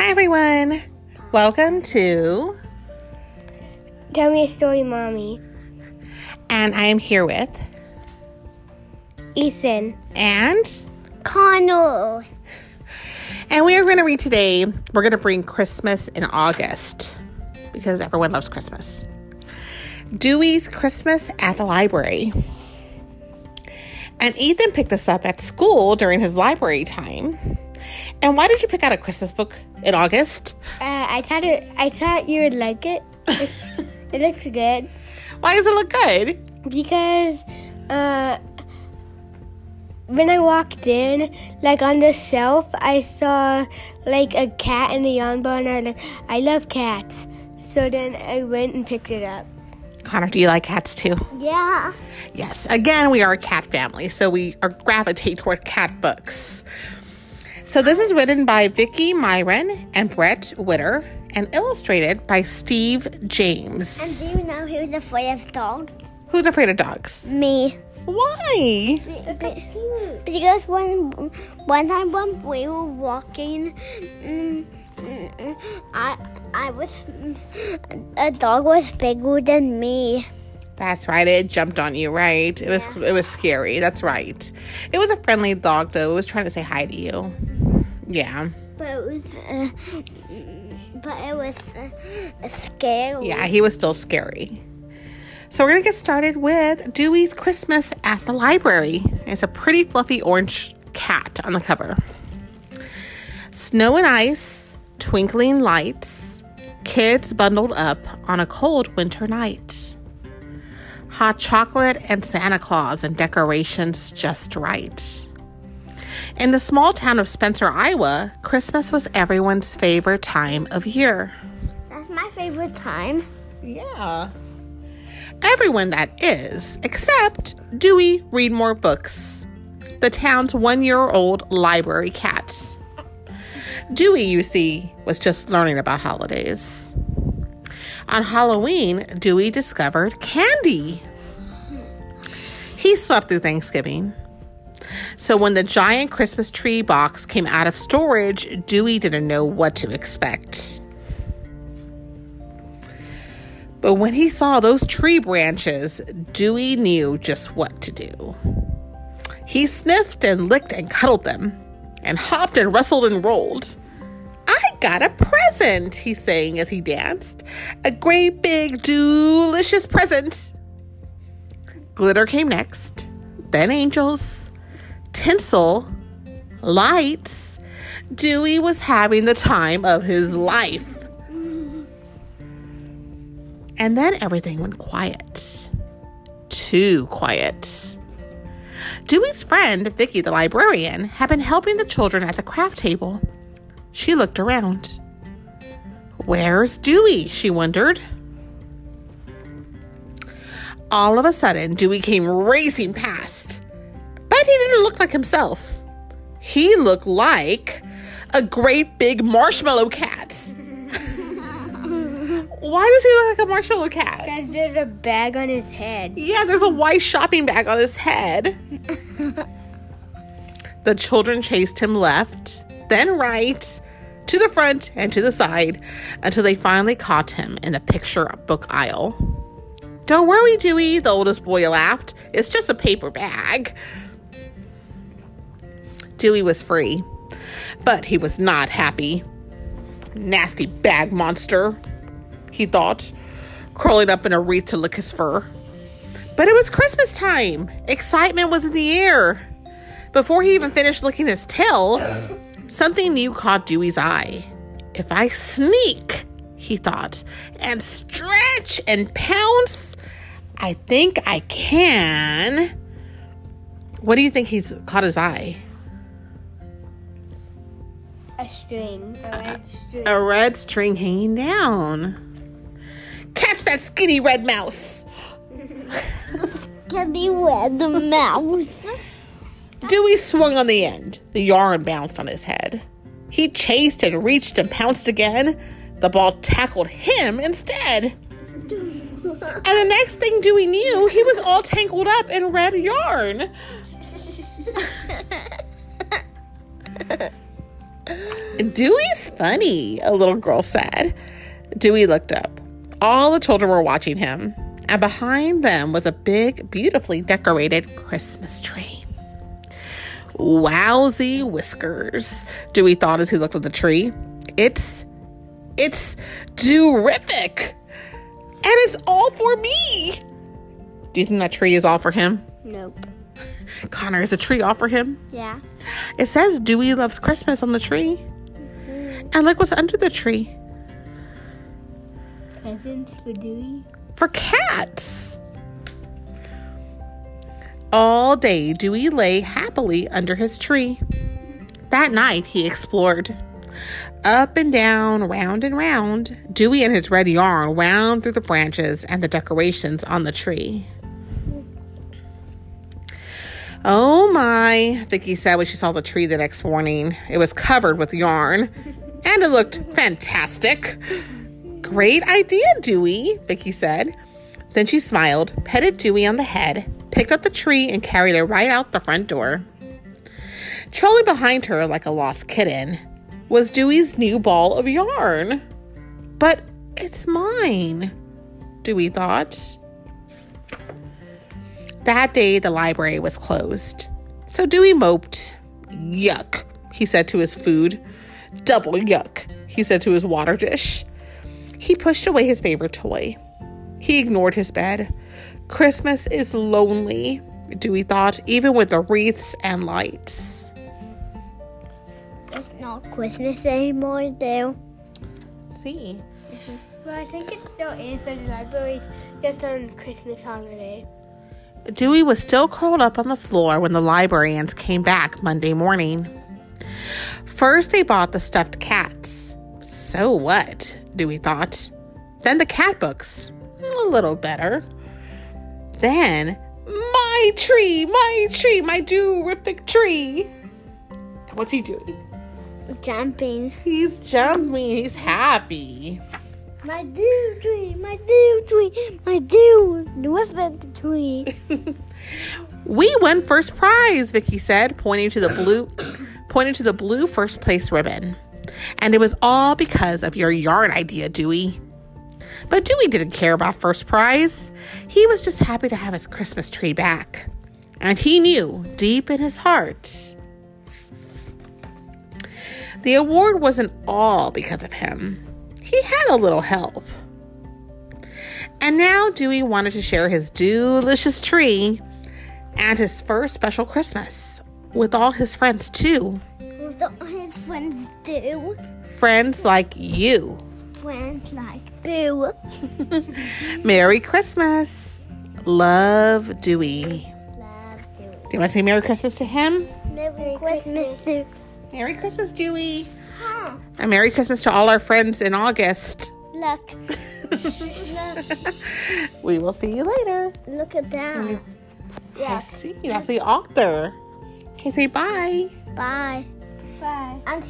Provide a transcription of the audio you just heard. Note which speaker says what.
Speaker 1: Hi, everyone. Welcome to,
Speaker 2: Tell me a story, mommy.
Speaker 1: and I am here with,
Speaker 2: Ethan.
Speaker 1: and,
Speaker 2: Connell.
Speaker 1: and we are going to read today. We're going to bring Christmas in August because everyone loves Christmas. Dewey's Christmas at the Library. And Ethan picked this up at school during his library time. And why did you pick out a Christmas book in August?
Speaker 2: Uh, I thought it. I thought you would like it. It's, it looks good
Speaker 1: Why does it look good?
Speaker 2: because uh, when I walked in, like on the shelf, I saw like a cat and a yawn bar, and I was like, I love cats. So then I went and picked it up.
Speaker 1: Connor, do you like cats too?
Speaker 2: Yeah.
Speaker 1: Yes, again, we are a cat family, so we are gravitate toward cat books. So this is written by Vicki Myron and Bret Witter and illustrated by Steve James.
Speaker 2: And do you know who's afraid of dogs?
Speaker 1: Who's afraid of dogs?
Speaker 2: Me.
Speaker 1: Why?
Speaker 2: Because when one time when we were walking, mm, mm, I I was a dog was bigger than me.
Speaker 1: That's right. It jumped on you, right? It was it was scary. That's right. It was a friendly dog though. It was trying to say hi to you. Yeah.
Speaker 2: But it was, uh, but it was uh, scary.
Speaker 1: Yeah, he was still scary. So we're gonna get started with Dewey's Christmas at the Library. It's a pretty fluffy orange cat on the cover. Snow and ice, twinkling lights, kids bundled up on a cold winter night. Hot chocolate and Santa Claus and decorations just right. In the small town of Spencer, Iowa, Christmas was everyone's favorite time of year.
Speaker 2: That's my favorite time.
Speaker 1: Yeah. Everyone that is, except Dewey Read More Books, the town's one year old library cat. Dewey, you see, was just learning about holidays. On Halloween, Dewey discovered candy. He slept through Thanksgiving. So when the giant Christmas tree box came out of storage, Dewey didn't know what to expect. But when he saw those tree branches, Dewey knew just what to do. He sniffed and licked and cuddled them, and hopped and rustled and rolled. I got a present, he sang as he danced. A great big delicious present. Glitter came next, then angels, tinsel, lights. Dewey was having the time of his life. And then everything went quiet. Too quiet. Dewey's friend, Vicki the librarian, had been helping the children at the craft table. She looked around. Where's Dewey? she wondered. All of a sudden, Dewey came racing past. But he didn't look like himself. He looked like a great big marshmallow cat. Why does he look like a marshmallow cat?
Speaker 2: Because there's a bag on his head.
Speaker 1: Yeah, there's a white shopping bag on his head. the children chased him left, then right, to the front and to the side, until they finally caught him in the picture book aisle. Don't worry, Dewey, the oldest boy laughed. It's just a paper bag. Dewey was free, but he was not happy. Nasty bag monster, he thought, curling up in a wreath to lick his fur. But it was Christmas time. Excitement was in the air. Before he even finished licking his tail, something new caught Dewey's eye. If I sneak, he thought, and stretch and pounce, I think I can. What do you think he's caught his eye?
Speaker 2: A string. A red uh, string.
Speaker 1: A red string hanging down. Catch that skinny red mouse.
Speaker 2: Can be red mouse.
Speaker 1: Dewey swung on the end. The yarn bounced on his head. He chased and reached and pounced again. The ball tackled him instead. And the next thing Dewey knew, he was all tangled up in red yarn. Dewey's funny, a little girl said. Dewey looked up. All the children were watching him, and behind them was a big, beautifully decorated Christmas tree. Wowsy whiskers, Dewey thought as he looked at the tree. It's it's terrific. And it's all for me. Do you think that tree is all for him?
Speaker 2: Nope.
Speaker 1: Connor, is the tree all for him?
Speaker 2: Yeah.
Speaker 1: It says Dewey loves Christmas on the tree. Mm-hmm. And look what's under the tree
Speaker 2: Presents for Dewey.
Speaker 1: for cats. All day, Dewey lay happily under his tree. That night, he explored. Up and down, round and round, Dewey and his red yarn wound through the branches and the decorations on the tree. Oh my, Vicki said when she saw the tree the next morning. It was covered with yarn, and it looked fantastic. Great idea, Dewey, Vicki said. Then she smiled, petted Dewey on the head, picked up the tree, and carried it right out the front door. Trailing behind her like a lost kitten was Dewey's new ball of yarn. But it's mine, Dewey thought. That day, the library was closed. So Dewey moped. Yuck, he said to his food. Double yuck, he said to his water dish. He pushed away his favorite toy. He ignored his bed. Christmas is lonely, Dewey thought, even with the wreaths and lights.
Speaker 2: It's not Christmas anymore, though.
Speaker 1: See. Mm-hmm.
Speaker 2: Well, I think it still is, but the library's just on Christmas holiday.
Speaker 1: Dewey was still curled up on the floor when the librarians came back Monday morning. First, they bought the stuffed cats. So what? Dewey thought. Then the cat books. A little better. Then, my tree, my tree, my terrific tree. What's he doing?
Speaker 2: Jumping.
Speaker 1: He's jumping. He's happy.
Speaker 2: My dew tree, my dew tree, my dew terrific tree.
Speaker 1: We won first prize, Vicki said, pointing to the blue pointing to the blue first place ribbon. And it was all because of your yarn idea, Dewey. But Dewey didn't care about first prize. He was just happy to have his Christmas tree back. And he knew deep in his heart the award wasn't all because of him. He had a little help. And now Dewey wanted to share his delicious tree and his first special Christmas with all his friends, too.
Speaker 2: What all his friends do?
Speaker 1: Friends like you.
Speaker 2: Friends like Boo.
Speaker 1: Merry Christmas. Love, Dewey.
Speaker 2: Love Dewey.
Speaker 1: Do you want to say Merry Christmas to him?
Speaker 2: Merry Christmas, Dewey.
Speaker 1: Merry Christmas, Dewey.
Speaker 2: Huh.
Speaker 1: And Merry Christmas to all our friends in August.
Speaker 2: Look. Look.
Speaker 1: we will see you later.
Speaker 2: Look at that. Mm.
Speaker 1: I see. That's the author. Okay, say bye.
Speaker 2: Bye. Bye. And